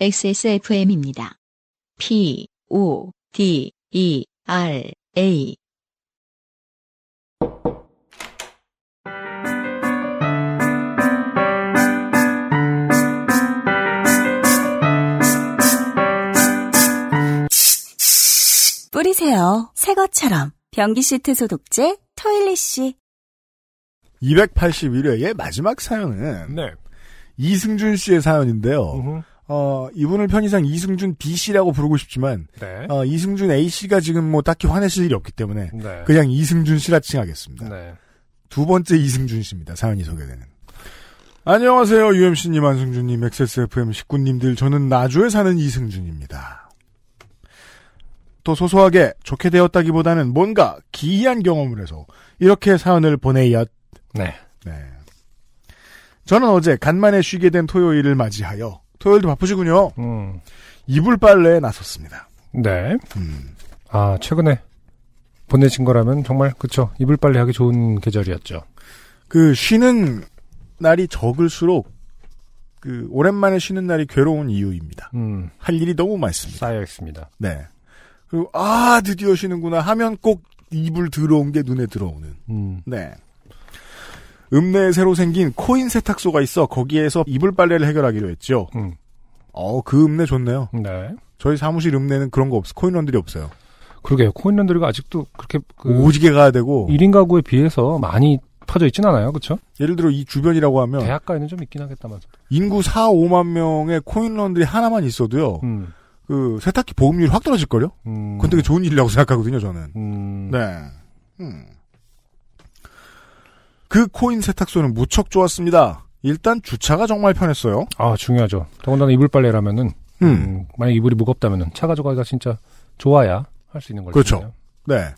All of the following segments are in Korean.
XSFM입니다. P, O, D, E, R, A. 뿌리세요. 새 것처럼. 변기 시트 소독제 토일리쉬. 281회의 마지막 사연은 네. 이승준 씨의 사연인데요. 음흠. 어, 이분을 편의상 이승준 B 씨라고 부르고 싶지만 네. 어, 이승준 A 씨가 지금 뭐 딱히 화내실 일이 없기 때문에 네. 그냥 이승준 씨라 칭하겠습니다. 네. 두 번째 이승준 씨입니다. 사연이 소개되는. 안녕하세요. UMC님, 안승준님, XSFM 식구님들. 저는 나주에 사는 이승준입니다. 또 소소하게 좋게 되었다기보다는 뭔가 기이한 경험을 해서 이렇게 사연을 보내였. 네. 네. 저는 어제 간만에 쉬게 된 토요일을 맞이하여 토요일도 바쁘시군요. 음. 이불 빨래에 나섰습니다. 네. 음. 아, 최근에 보내신 거라면 정말 그쵸. 이불 빨래 하기 좋은 계절이었죠. 그 쉬는 날이 적을수록 그 오랜만에 쉬는 날이 괴로운 이유입니다. 음. 할 일이 너무 많습니다. 쌓여 있습니다. 네. 그리고 아 드디어 쉬는구나 하면 꼭 이불 들어온 게 눈에 들어오는. 음. 네. 읍내에 새로 생긴 코인 세탁소가 있어 거기에서 이불 빨래를 해결하기로 했죠. 음. 어, 그 읍내 좋네요. 네. 저희 사무실 읍내는 그런 거 없어. 코인원들이 없어요. 그러게요. 코인 런드리가 아직도 그렇게 그 오지게 가야 되고 1인 가구에 비해서 많이 퍼져 있진 않아요. 그쵸? 예를 들어 이 주변이라고 하면 대학가에는 좀 있긴 하겠다면서. 인구 4, 5만 명의 코인런들이 하나만 있어도요. 음. 그 세탁기 보급률이 확 떨어질 걸요. 음. 그건 되게 좋은 일이라고 생각하거든요, 저는. 음. 네. 음. 그 코인 세탁소는 무척 좋았습니다. 일단 주차가 정말 편했어요. 아, 중요하죠. 더군다나 이불 빨래라면은 음. 음, 만약 이불이 무겁다면은 차 가져가기가 진짜 좋아야 할 수 있는 거죠. 그렇죠. 네.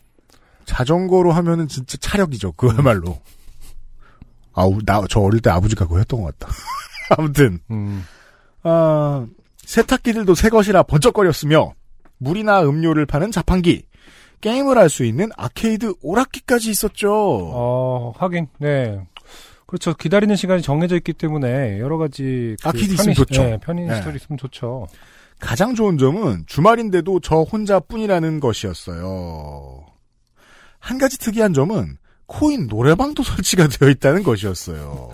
자전거로 하면은 진짜 차력이죠. 그야말로. 아우, 나, 저 어릴 때 아버지가 그거 했던 것 같다. 아무튼, 음. 아, 세탁기들도 새 것이라 번쩍거렸으며, 물이나 음료를 파는 자판기, 게임을 할 수 있는 아케이드 오락기까지 있었죠. 어, 하긴, 네. 그렇죠. 기다리는 시간이 정해져 있기 때문에 여러 가지 그 아키드 편의 있으면 좋죠. 네, 편의 네. 시설이 있으면 좋죠. 가장 좋은 점은 주말인데도 저 혼자뿐이라는 것이었어요. 한 가지 특이한 점은 코인 노래방도 설치가 되어 있다는 것이었어요.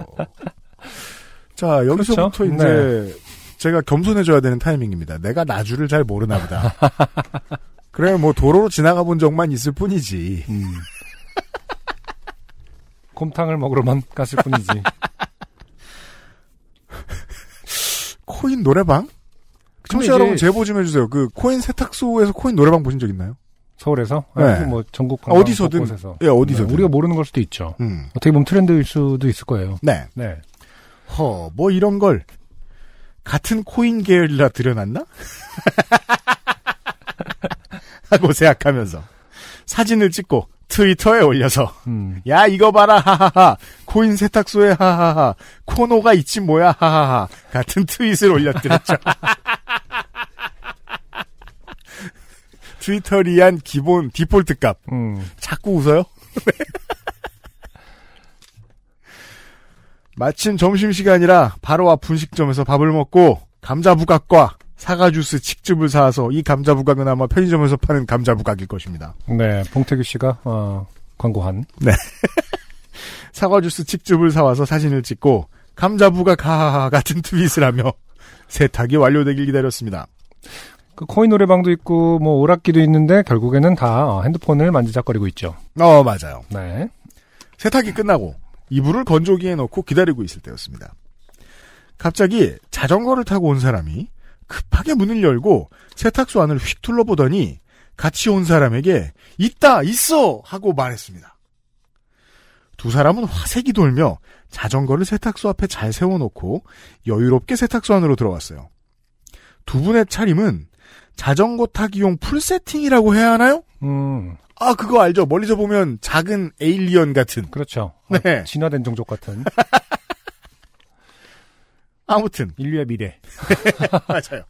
자, 여기서부터 그렇죠? 이제 제가 겸손해져야 되는 타이밍입니다. 내가 나주를 잘 모르나 보다. 그래, 뭐 도로로 지나가 본 적만 있을 뿐이지. 음. 곰탕을 먹으러만 갔을 뿐이지. 코인 노래방? 청취자 여러분 제보 좀 해주세요. 그 코인 세탁소에서 코인 노래방 보신 적 있나요? 서울에서 네. 아니, 뭐 전국 아, 어디서든. 곳곳에서. 예, 어디서든. 네, 우리가 모르는 걸 수도 있죠. 음. 어떻게 보면 트렌드일 수도 있을 거예요. 네. 네. 허, 뭐 이런 걸 같은 코인 계열이라 들여놨나? 하고 생각하면서 사진을 찍고 트위터에 올려서 음. 야 이거 봐라 하하하 코인 세탁소에 하하하 코노가 있지 뭐야 하하하 같은 트윗을 올렸더랬죠. 트위터리한 기본 디폴트 값 음. 자꾸 웃어요? 마침 점심시간이라 바로 앞 분식점에서 밥을 먹고 감자 부각과 사과 주스 칡즙을 사와서 이 감자 부각은 아마 편의점에서 파는 감자 부각일 것입니다. 네. 봉태규 씨가 어, 광고한 사과 주스 칡즙을 사와서 사진을 찍고 감자 부각 하하하 같은 트윗을 하며 세탁이 완료되길 기다렸습니다. 그 코인 노래방도 있고 뭐 오락기도 있는데 결국에는 다 어, 핸드폰을 만지작거리고 있죠. 어 맞아요. 네. 세탁이 끝나고 이불을 건조기에 넣고 기다리고 있을 때였습니다. 갑자기 자전거를 타고 온 사람이 급하게 문을 열고 세탁소 안을 휙 둘러보더니 같이 온 사람에게 있다 있어 하고 말했습니다. 두 사람은 화색이 돌며 자전거를 세탁소 앞에 잘 세워놓고 여유롭게 세탁소 안으로 들어갔어요. 두 분의 차림은 자전거 타기용 full 세팅이라고 해야 하나요? 음. 아 그거 알죠? 멀리서 보면 작은 alien 같은 그렇죠. 네. 어, 진화된 종족 같은 아무튼 인류의 미래. 맞아요.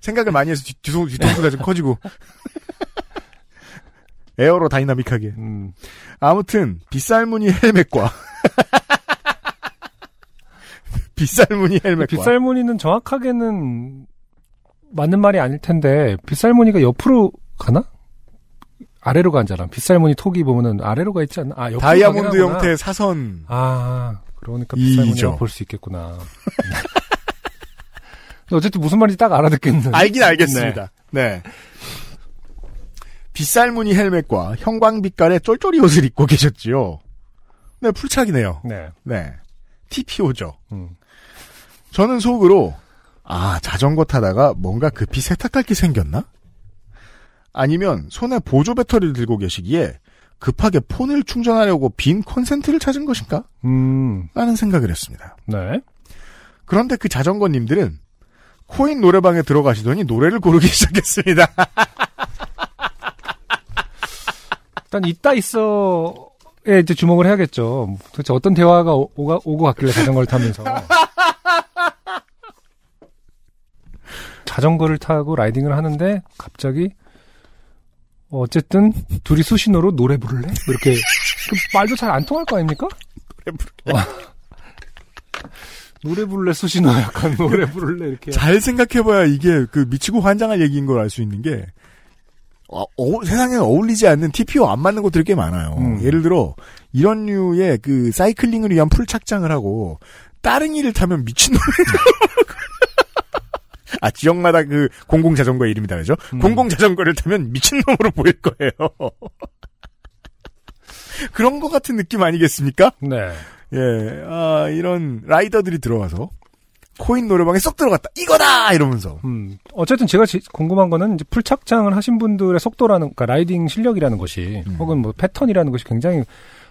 생각을 많이 해서 뒤- 뒤통, 뒤통수가 좀 커지고 aerodynamic하게. 음. 아무튼 비쌀무늬 헬멧과 비쌀무늬 헬멧과 빗살무늬는 정확하게는 맞는 말이 아닐 텐데 빗살무늬가 옆으로 가나? 아래로 가잖아. 빗살무늬 톡이 보면은 아래로 가 있지 않나? 아, 옆으로 다이아몬드. 형태의 사선. 아, 그러니까 이죠. 빗살무늬가 볼수 있겠구나. 어쨌든 무슨 말인지 딱 알아듣겠는. 알긴 알겠습니다. 네. 빗살 무늬 헬멧과 형광빛깔의 쫄쫄이 옷을 입고 계셨지요. 네, 풀착이네요. 네. 네. TPO죠. 음. 저는 속으로, 아, 자전거 타다가 뭔가 급히 세탁할 게 생겼나? 아니면 손에 보조 배터리를 들고 계시기에 급하게 폰을 충전하려고 빈 콘센트를 찾은 것인가? 음, 라는 생각을 했습니다. 네. 그런데 그 자전거님들은 코인 노래방에 들어가시더니 노래를 고르기 시작했습니다. 일단 있다 있어에 이제 주목을 해야겠죠. 도대체 어떤 대화가 오, 오가, 오고 갔길래 자전거를 타면서. 자전거를 타고 라이딩을 하는데 갑자기 어, 어쨌든 둘이 수신호로 노래 부를래? 뭐 이렇게 그 말도 잘 안 통할 거 아닙니까? 노래 부를래? 어. 노래 부를래 수신호 약간 노래 부를래 이렇게 잘 생각해봐야 이게 그 미치고 환장할 얘기인 걸 알 수 있는 게 어, 어, 세상에 어울리지 않는 TPO 안 맞는 것들이 꽤 많아요. 음. 예를 들어 이런 류의 그 사이클링을 위한 풀 착장을 하고 따릉이를 타면 미친놈이 아 지역마다 그 공공 자전거 이름이 다르죠. 음. 공공 자전거를 타면 미친놈으로 보일 거예요. 그런 것 같은 느낌 아니겠습니까? 네. 예, 아, 이런 라이더들이 들어와서 코인 노래방에 쏙 들어갔다. 이거다! 이러면서. 음, 어쨌든 제가 지- 궁금한 거는 이제 풀착장을 하신 분들의 속도라는, 그러니까 라이딩 실력이라는 것이, 음. 혹은 뭐 패턴이라는 것이 굉장히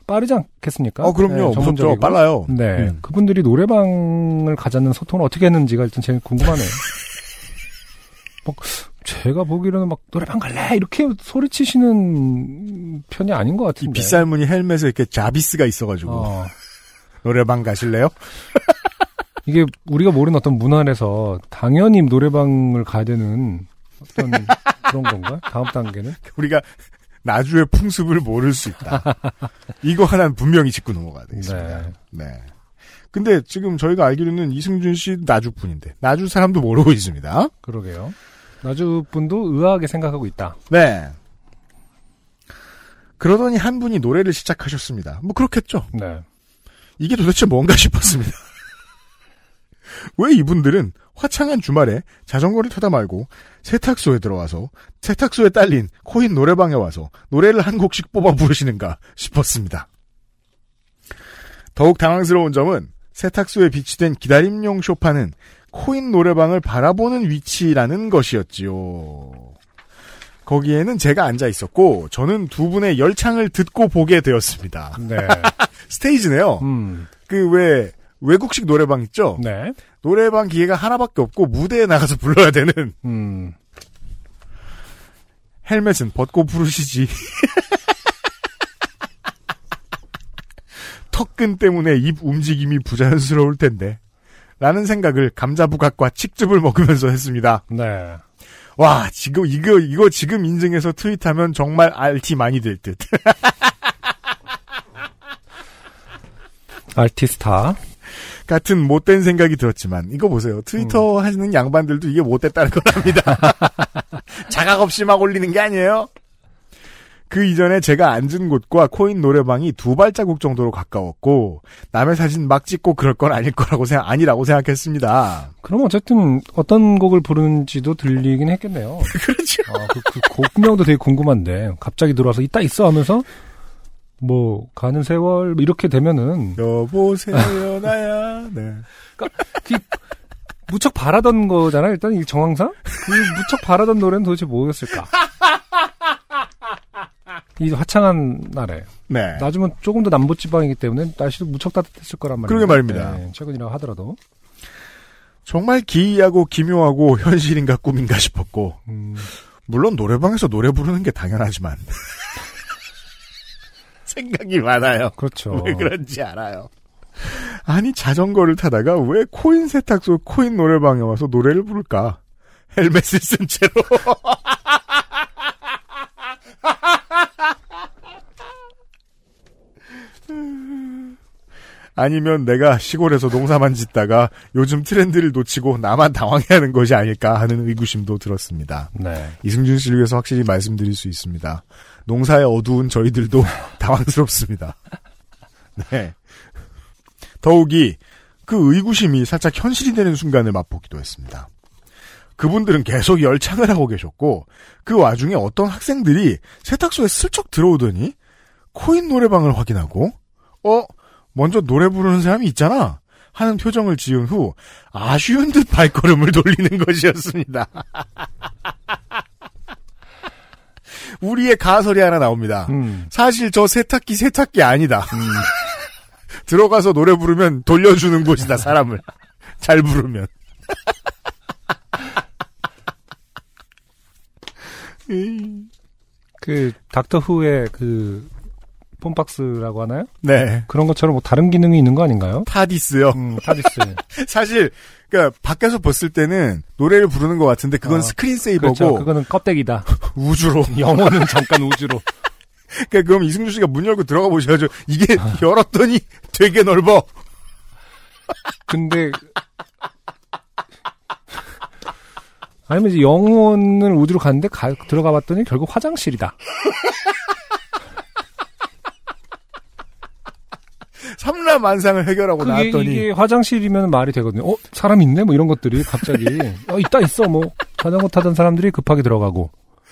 빠르지 않겠습니까? 어, 그럼요. 네, 무섭죠. 빨라요. 네. 음. 그분들이 노래방을 가자는 소통을 어떻게 했는지가 일단 제일 궁금하네요. 뭐, 제가 보기로는 막 노래방 갈래! 이렇게 소리치시는 편이 아닌 것이 같은데. 빗살무늬 헬멧에 이렇게 자비스가 있어가지고. 어, 노래방 가실래요? 이게 우리가 모르는 어떤 문화에서 당연히 노래방을 가야 되는 어떤 그런 건가? 다음 단계는? 우리가 나주의 풍습을 모를 수 있다. 이거 하나는 분명히 짚고 넘어가야 되겠습니다. 네. 네. 근데 지금 저희가 알기로는 이승준 씨 나주 분인데 나주 사람도 모르고 있습니다. 그러게요. 나주 분도 의아하게 생각하고 있다. 네. 그러더니 한 분이 노래를 시작하셨습니다. 뭐 그렇겠죠. 네. 이게 도대체 뭔가 싶었습니다. 왜 이분들은 화창한 주말에 자전거를 타다 말고 세탁소에 들어와서 세탁소에 딸린 코인 노래방에 와서 노래를 한 곡씩 뽑아 부르시는가 싶었습니다. 더욱 당황스러운 점은 세탁소에 비치된 기다림용 쇼파는 코인 노래방을 바라보는 위치라는 것이었지요. 거기에는 제가 앉아 있었고 저는 두 분의 열창을 듣고 보게 되었습니다. 네. 스테이지네요. 음. 그왜 외국식 노래방 있죠? 네. 노래방 기계가 하나밖에 없고 무대에 나가서 불러야 되는 음. 헬멧은 벗고 부르시지. 턱근 때문에 입 움직임이 부자연스러울 텐데. 라는 생각을 감자부각과 칡즙을 먹으면서 했습니다. 네. 와, 지금 이거 이거 지금 인증해서 트윗하면 정말 RT 많이 될 듯. 알티스타. 같은 못된 생각이 들었지만 이거 보세요. 트위터 하시는 양반들도 이게 못됐다는 겁니다. 자각 없이 막 올리는 게 아니에요. 그 이전에 제가 앉은 곳과 코인 노래방이 두 발자국 정도로 가까웠고 남의 사진 막 찍고 그럴 건 아닐 거라고 생각 아니라고 생각했습니다. 그럼 어쨌든 어떤 곡을 부르는지도 들리긴 했겠네요. 그렇죠. 아, 그, 그 곡명도 되게 궁금한데 갑자기 들어와서 이따 있어 하면서 뭐 가는 세월 이렇게 되면은 여보세요 나야. 네. 무척 바라던 거잖아요. 일단 이 정황상 그 무척 바라던 노래는 도대체 뭐였을까? 이 화창한 날에 네. 낮으면 조금 더 남부 지방이기 때문에 날씨도 무척 따뜻했을 거란 말이에요. 그러게 말입니다. 네, 최근이라고 하더라도 정말 기이하고 기묘하고 현실인가 꿈인가 싶었고 음, 물론 노래방에서 노래 부르는 게 당연하지만 생각이 많아요. 그렇죠. 왜 그런지 알아요. 아니 자전거를 타다가 왜 코인 세탁소 코인 노래방에 와서 노래를 부를까? 헬멧을 쓴 채로. 아니면 내가 시골에서 농사만 짓다가 요즘 트렌드를 놓치고 나만 당황해하는 것이 아닐까 하는 의구심도 들었습니다. 네. 이승준 씨를 위해서 확실히 말씀드릴 수 있습니다. 농사에 어두운 저희들도 당황스럽습니다. 네. 더욱이 그 의구심이 살짝 현실이 되는 순간을 맛보기도 했습니다. 그분들은 계속 열창을 하고 계셨고 그 와중에 어떤 학생들이 세탁소에 슬쩍 들어오더니 코인 노래방을 확인하고 어 먼저 노래 부르는 사람이 있잖아 하는 표정을 지은 후 아쉬운 듯 발걸음을 돌리는 것이었습니다. 우리의 가설이 하나 나옵니다. 음. 사실 저 세탁기 세탁기 아니다. 들어가서 노래 부르면 돌려주는 곳이다 사람을 잘 부르면. 그 닥터 후의 그 phone box라고 하나요? 네. 그런 것처럼 뭐 다른 기능이 있는 거 아닌가요? 타디스요. 음, 타디스. 사실 그러니까 밖에서 봤을 때는 노래를 부르는 것 같은데 그건 어, screen saver고 그렇죠. 그거는 껍데기다. 우주로. 영혼은 잠깐 우주로. 그러니까 그럼 이승주 씨가 문 열고 들어가 보셔야죠. 이게 열었더니 되게 넓어. 근데 아니면 이제 영혼을 우주로 갔는데 가- 들어가 봤더니 결국 화장실이다. 삼라만상을 해결하고 나왔더니 이게 화장실이면 말이 되거든요. 어 사람 있네 뭐 이런 것들이 갑자기 어 있다 있어 뭐 자전거 타던 사람들이 급하게 들어가고.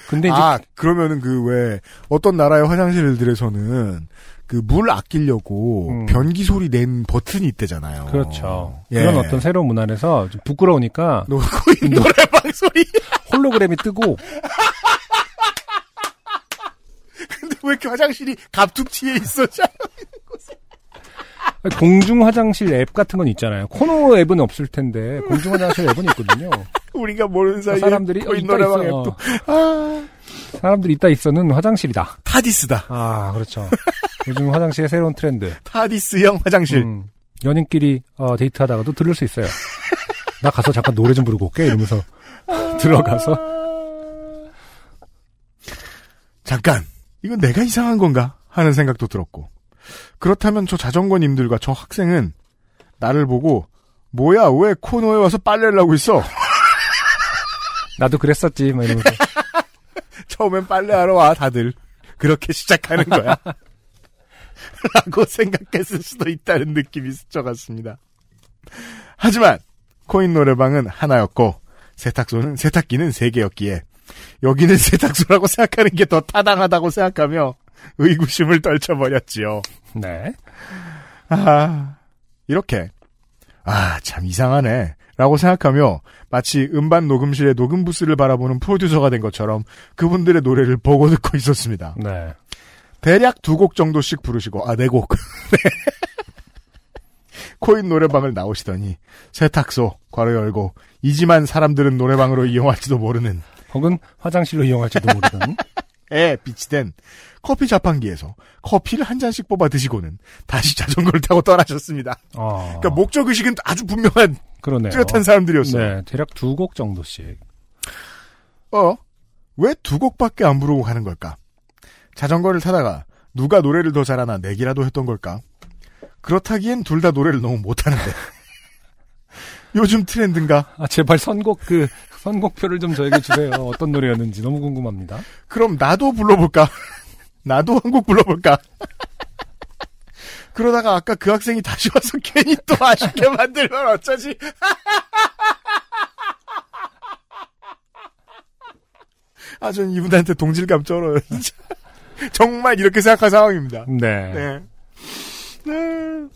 근데 이제 아 그러면은 그 왜 어떤 나라의 화장실들에서는 그 물 아끼려고 음. 변기 소리 낸 버튼이 있대잖아요. 그렇죠. 예. 그런 어떤 새로운 문화에서 좀 부끄러우니까 노, 거의 노래방 소리. 홀로그램이 뜨고 근데 왜 이렇게 화장실이 갑툭튀에 있어? 공중 화장실 앱 같은 건 있잖아요. 코너 앱은 없을 텐데 공중 화장실 앱은 있거든요. 우리가 모르는 사이에 사람들이 어, 있다 노래방 있어. 앱도 아, 사람들이 있다 있어는 화장실이다. 타디스다. 아 그렇죠. 요즘 화장실의 새로운 트렌드. 타디스형 화장실. 음, 연인끼리 어, 데이트하다가도 들을 수 있어요. 나 가서 잠깐 노래 좀 부르고 올게 이러면서 들어가서 잠깐 이건 내가 이상한 건가 하는 생각도 들었고 그렇다면 저 자전거님들과 저 학생은 나를 보고 뭐야 왜 코너에 와서 빨래를 하고 있어? 나도 그랬었지 막 이러면서 처음엔 빨래하러 와 다들 그렇게 시작하는 거야. 라고 생각했을 수도 있다는 느낌이 스쳐갔습니다. 하지만 코인 노래방은 하나였고 세탁소는 세탁기는 세 개였기에 여기는 세탁소라고 생각하는 게 더 타당하다고 생각하며 의구심을 떨쳐버렸지요. 네. 아, 이렇게. 아, 참 이상하네. 라고 생각하며 마치 음반 녹음실의 녹음 부스를 바라보는 프로듀서가 된 것처럼 그분들의 노래를 보고 듣고 있었습니다. 네. 대략 두 곡 정도씩 부르시고, 아, 네 곡. 네. 코인 노래방을 나오시더니 세탁소, 괄호 열고, 이지만 사람들은 노래방으로 이용할지도 모르는 혹은 화장실로 이용할지도 모르는 에 비치된 커피 자판기에서 커피를 한 잔씩 뽑아 드시고는 다시 자전거를 타고 떠나셨습니다. 어, 그러니까 목적 의식은 아주 분명한 그러네요. 뚜렷한 사람들이었어요. 네, 대략 두 곡 정도씩. 어? 왜 두 곡밖에 안 부르고 가는 걸까? 자전거를 타다가 누가 노래를 더 잘하나 내기라도 했던 걸까? 그렇다기엔 둘 다 노래를 너무 못하는데. 요즘 트렌드인가? 아 제발 선곡 그 선곡표를 좀 저에게 주세요. 어떤 노래였는지 너무 궁금합니다. 그럼 나도 불러볼까? 나도 한 곡 불러볼까? 그러다가 아까 그 학생이 다시 와서 괜히 또 아쉽게 만들면 어쩌지? 아, 전 이분한테 동질감 쩔어요, 진짜. 정말 이렇게 생각한 상황입니다. 네. 네. 네.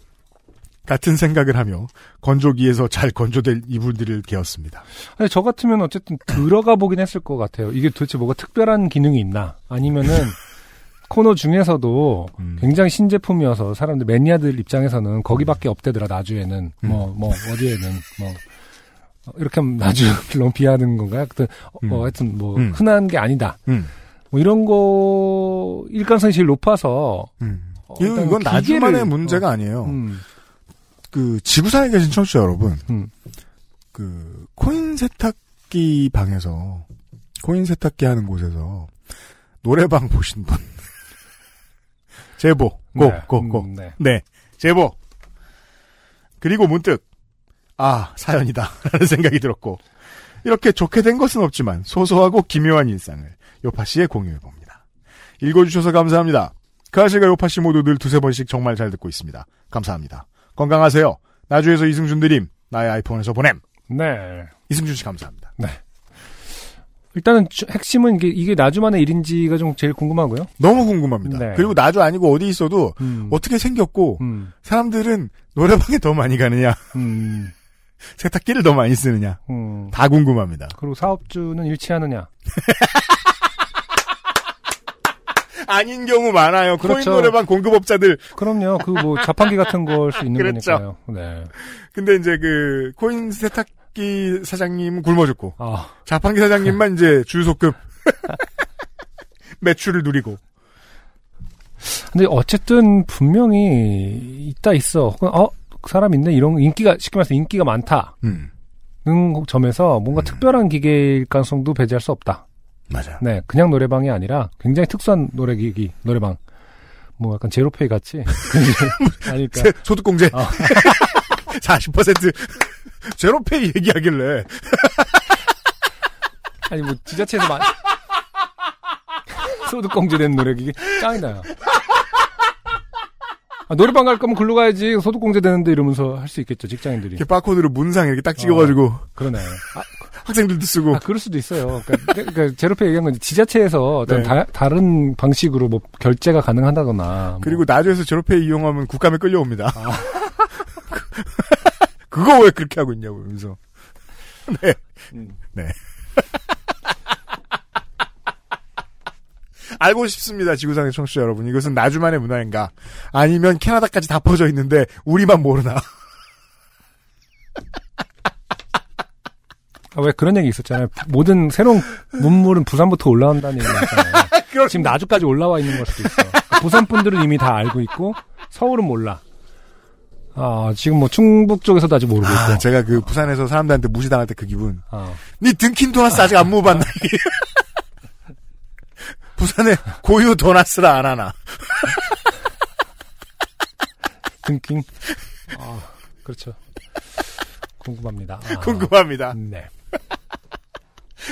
같은 생각을 하며 건조기에서 잘 건조될 이불들을 개었습니다. 아니, 저 같으면 어쨌든 들어가 보긴 했을 것 같아요. 이게 도대체 뭐가 특별한 기능이 있나? 아니면은 코너 중에서도 음. 굉장히 신제품이어서 사람들 매니아들 입장에서는 거기밖에 없대더라 나주에는 음. 뭐뭐 어디에는 뭐 어, 이렇게 하면 나주 너무 비하는 건가요? 하여튼 어, 음. 어, 하여튼 뭐 음. 흔한 게 아니다. 음. 뭐 이런 거 일관성이 제일 높아서 음. 어, 이건, 기계를- 나중만의 문제가 아니에요. 음, 그 지구상에 계신 청취자 여러분, 음. 그 코인 세탁기 방에서 코인 세탁기 하는 곳에서 노래방 보신 분 제보 네, 고고고 음, 네. 네 제보 그리고 문득 아 사연이다 라는 생각이 들었고 이렇게 좋게 된 것은 없지만 소소하고 기묘한 일상을 요파 씨에 공유해 봅니다. 읽어주셔서 감사합니다. 그 아씨가 요파 씨 모두 늘 두세 번씩 정말 잘 듣고 있습니다. 감사합니다. 건강하세요. 나주에서 이승준 드림 나의 아이폰에서 보냄 네. 이승준 씨 감사합니다. 일단은 주- 핵심은 이게, 이게 나주만의 일인지가 좀 제일 궁금하고요. 너무 궁금합니다. 네. 그리고 나주 아니고 어디 있어도 음. 어떻게 생겼고 음. 사람들은 노래방에 더 많이 가느냐 음. 세탁기를 더 많이 쓰느냐 음. 다 궁금합니다. 그리고 사업주는 일치하느냐. 아닌 경우 많아요. 코인 그렇죠. 노래방 공급업자들. 그럼요. 그 뭐 자판기 같은 걸 수 있는 그렇죠. 거니까요. 네. 근데 이제 그 코인 세탁기 사장님은 굶어 죽고 아, 자판기 사장님만 이제 주소급 매출을 누리고. 근데 어쨌든 분명히 있다 있어. 어, 그 사람 있네. 이런 인기가 쉽게 말해서 인기가 많다는 음. 점에서 뭔가 특별한 기계일 가능성도 배제할 수 없다. 맞아요. 네, 그냥 노래방이 아니라 굉장히 특수한 노래기기 노래방. 뭐 약간 제로페이 같이 아닐까. 세- 소득공제 어. 40% 제로페이 얘기하길래 아니 뭐 지자체에서 만 소득공제된 노래기기 짱이다. 아, 노래방 갈 거면 글로 가야지 소득공제 되는데 이러면서 할 수 있겠죠 직장인들이. 이렇게 바코드로 문상 이렇게 딱 찍어가지고 그러네. 아, 학생들도 쓰고 아, 그럴 수도 있어요. 그러니까, 그러니까 제로페이 얘기한 건 지자체에서 어떤 네. 다, 른 방식으로 뭐 결제가 가능하다거나. 뭐. 그리고 나주에서 제로페이 이용하면 국감에 끌려옵니다. 아. 그거 왜 그렇게 하고 있냐고 그러면서 네. 음. 네. 알고 싶습니다, 지구상의 청취자 여러분. 이것은 나주만의 문화인가? 아니면 캐나다까지 다 퍼져 있는데 우리만 모르나? 아, 왜 그런 얘기 있었잖아요. 모든 새로운 문물은 부산부터 올라온다는 얘기 있잖아요. 지금 나주까지 올라와 있는 걸 수도 있어. 부산 분들은 이미 다 알고 있고 서울은 몰라. 아 지금 뭐 충북 쪽에서도 아직 모르고 아, 있고. 제가 그 부산에서 사람들한테 무시당할 때 그 기분. 아, 니 등킨 도나스 아직 안 먹어봤나? 부산에 고유 도나스라 안 하나? 등킹. 아 그렇죠. 궁금합니다. 아, 궁금합니다. 네.